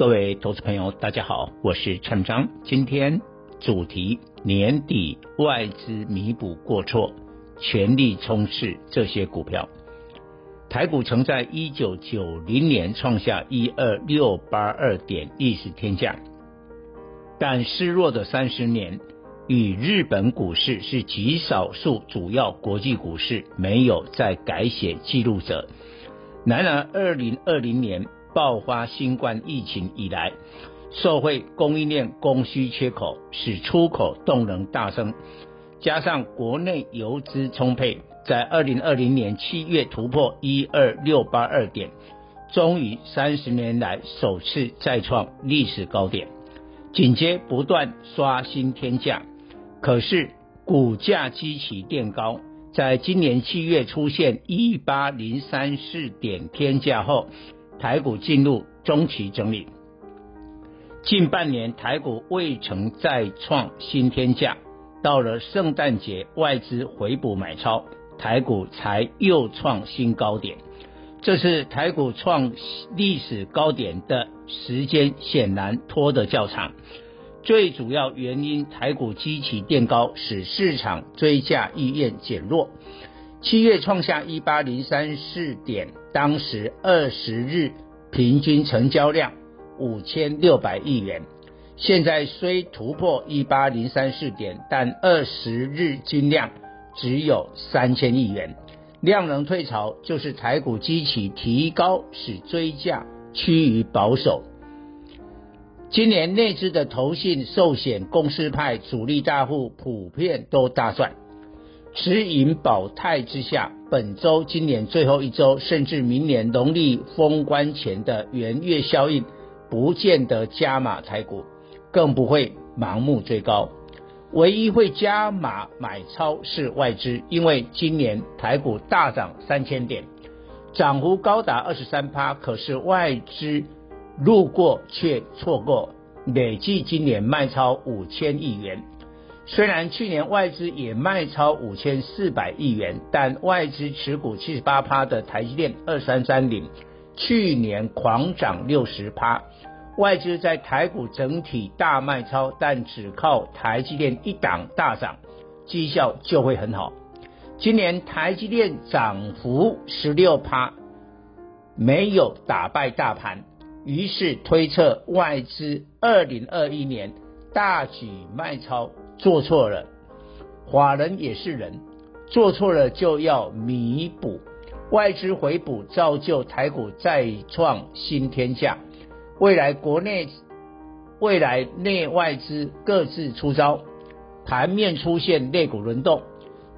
各位投资朋友，大家好，我是陈章。今天主题：年底外资弥补过错，全力冲刺这些股票。台股曾在一九九零年创下一二六八二点历史天价，但失落的三十年。与日本股市是极少数主要国际股市没有再改写记录者。然而，二零二零年爆发新冠疫情以来，受惠供应链供需缺口，使出口动能大增，加上国内油资充沛，在二零二零年七月突破一二六八二点，终于三十年来首次再创历史高点，紧接不断刷新天价。可是股价激起垫高，在今年七月出现一八零三四点天价后，台股进入中期整理。近半年台股未曾再创新天价，到了圣诞节外资回补买超，台股才又创新高点。这是台股创历史高点的时间显然拖得较长。最主要原因，台股基起垫高，使市场追价意愿减弱。七月创下一八零三四点，当时二十日平均成交量五千六百亿元。现在虽突破一八零三四点，但二十日均量只有三千亿元，量能退潮，就是台股基起提高，使追价趋于保守。今年内资的投信、寿险、公司派主力大户普遍都大赚，持盈保泰之下，本周、今年最后一周，甚至明年农历封关前的元月效应，不见得加码台股，更不会盲目追高。唯一会加码买超是外资，因为今年台股大涨三千点，涨幅高达二十三趴，可是外资。路过却错过，累计今年卖超五千亿元。虽然去年外资也卖超五千四百亿元，但外资持股七十八趴的台积电二三三零，去年狂涨六十趴。外资在台股整体大卖超，但只靠台积电一档大涨，绩效就会很好。今年台积电涨幅十六趴，没有打败大盘。于是推测外资二零二一年大举卖超做错了，法人也是人，做错了就要弥补，外资回补造就台股再创新天价。未来国内未来内外资各自出招，盘面出现类股轮动，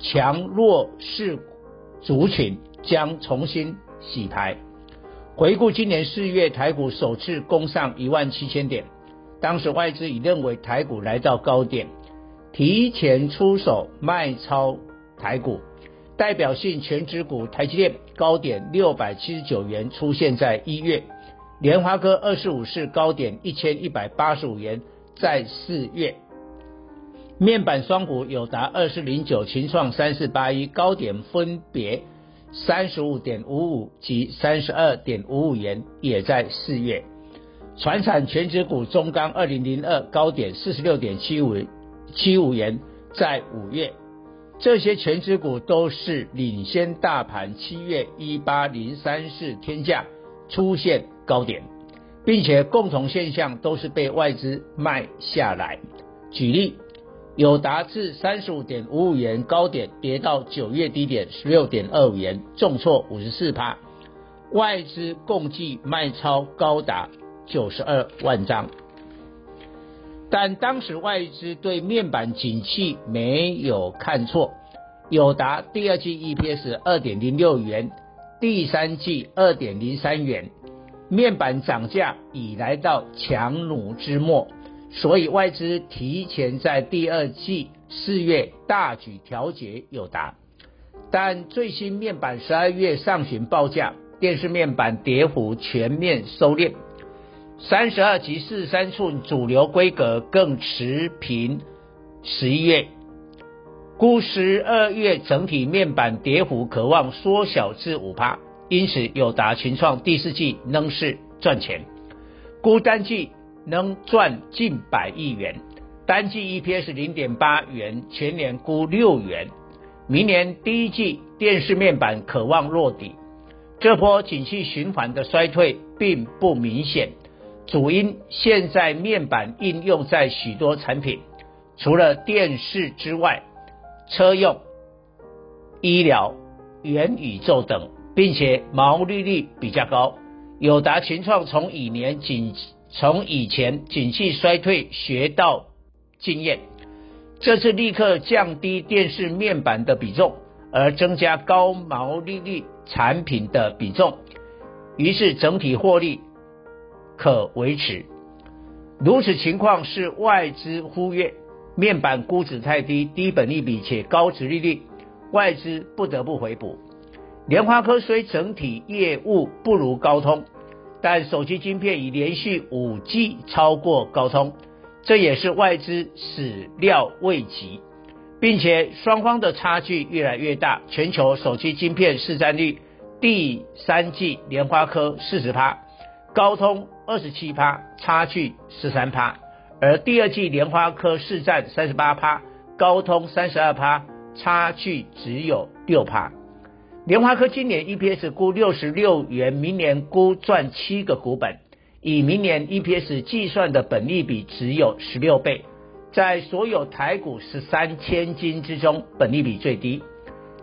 强弱势族群将重新洗牌。回顾今年四月，台股首次攻上一万七千点，当时外资已认为台股来到高点，提前出手卖超台股，代表性权值股台积电高点六百七十九元出现在一月，联发科二十五市高点一千一百八十五元在四月，面板双股有达二四零九、群创三四八一高点分别。三十五点五五及三十二点五五元也在四月，传产全值股中钢二零零二高点四十六点七五七五元在五月，这些全指股都是领先大盘七月一八零三四天价出现高点，并且共同现象都是被外资卖下来。举例。友达至三十五点五五元高点跌到九月低点十六点二五元，重挫五十四趴，外资共计卖超高达九十二万张。但当时外资对面板景气没有看错，友达第二季 EPS 二点零六元，第三季二点零三元，面板涨价已来到强弩之末，所以外资提前在第二季四月大举调节友达。但最新面板十二月上旬报价，电视面板跌幅全面收敛，三十二及四十三寸主流规格更持平。十一月，估十二月整体面板跌幅可望缩小至五趴，因此友达、群创第四季仍是赚钱，估单季能赚近百亿元，单季 EPS 零点八元，全年估六元，明年第一季电视面板可望落底。这波景气循环的衰退并不明显，主因现在面板应用在许多产品，除了电视之外，车用、医疗、元宇宙等，并且毛利率比较高。友达、群创从以年景从以前景气衰退学到经验，这次立刻降低电视面板的比重。而增加高毛利率产品的比重，于是整体获利可维持。如此情况是外资忽略，面板估值太低，低本利比且高值利率，外资不得不回补。联发科虽整体业务不如高通，但手机晶片已连续五季超过高通，这也是外资始料未及。并且双方的差距越来越大，全球手机晶片市占率第三季联发科四十趴，高通二十七趴，差距十三趴；而第二季联发科市占三十八趴，高通三十二趴，差距只有六趴。联发科今年 EPS 估六十六元，明年估赚七个股本，以明年 EPS 计算的本利比只有十六倍。在所有台股十三千金之中，本利比最低。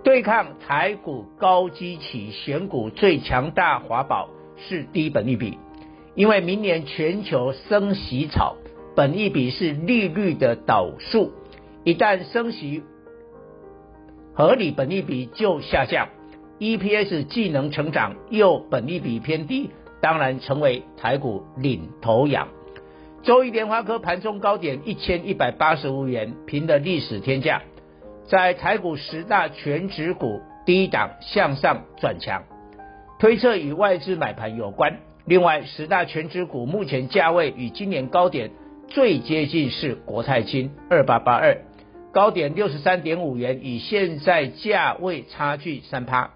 对抗台股高基期选股最强大华宝是低本利比，因为明年全球升息潮，本利比是利率的导数，一旦升息，合理本利比就下降，EPS 既能成长又本利比偏低，当然成为台股领头羊。周一，联发科盘中高点一千一百八十五元，平的历史天价，在台股十大全值股第一档向上转强，推测与外资买盘有关。另外，十大全值股目前价位与今年高点最接近是国泰金二八八二，高点六十三点五元，与现在价位差距三趴。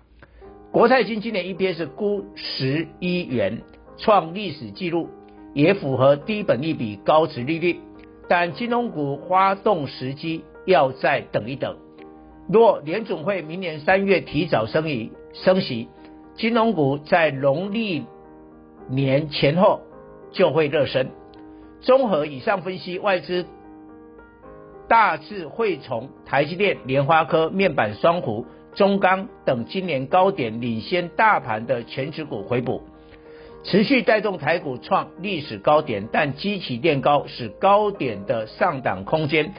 国泰金今年 EPS 估十一元，创历史纪录。也符合低本利比高值利率，但金融股发动时机要再等一等。若联总会明年三月提早升息，升息，金融股在农历年前后就会热身。综合以上分析，外资大致会从台积电、莲花科、面板双虎、中钢等今年高点领先大盘的全值股回补。持续带动台股创历史高点，但基期垫高，使高点的上档空间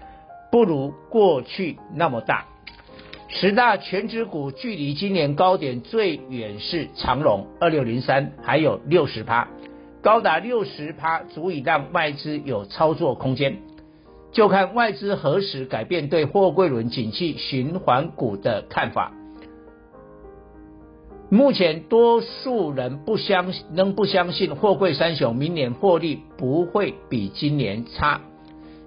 不如过去那么大。十大权值股距离今年高点最远是长荣二六零三，还有六十趴，高达六十趴，足以让外资有操作空间。就看外资何时改变对货柜轮景气循环股的看法。目前多数人不相仍不相信货柜三雄明年获利不会比今年差。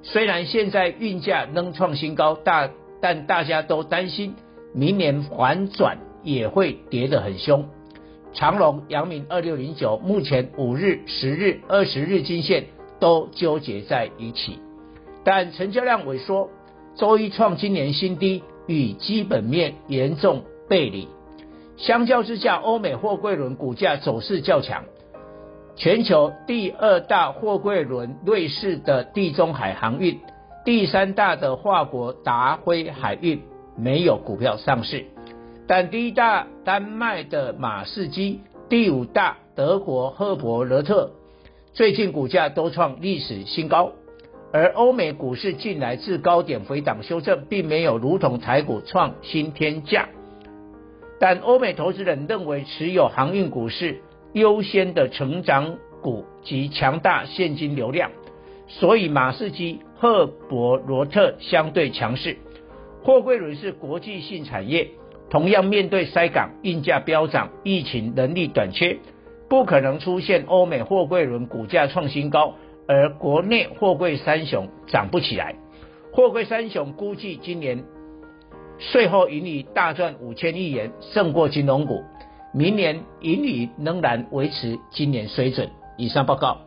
虽然现在运价仍创新高，大但大家都担心明年反转也会跌得很凶。长荣、阳明二六零九目前五日、十日、二十日均线都纠结在一起，但成交量萎缩，周一创今年新低，与基本面严重背离。相较之下，欧美货柜轮股价走势较强。全球第二大货柜轮瑞士的地中海航运，第三大的法国达辉海运没有股票上市，但第一大丹麦的马士基，第五大德国赫伯勒特最近股价都创历史新高。而欧美股市近来自高点回档修正，并没有如同台股创新天价。但欧美投资人认为，持有航运股市优先的成长股及强大现金流量，所以马士基、赫伯罗特相对强势。货柜轮是国际性产业，同样面对塞港、运价飙涨、疫情、人力短缺，不可能出现欧美货柜轮股价创新高，而国内货柜三雄涨不起来。货柜三雄估计今年税后盈利大赚五千亿元，胜过金融股。明年盈利仍然维持今年水准。以上报告。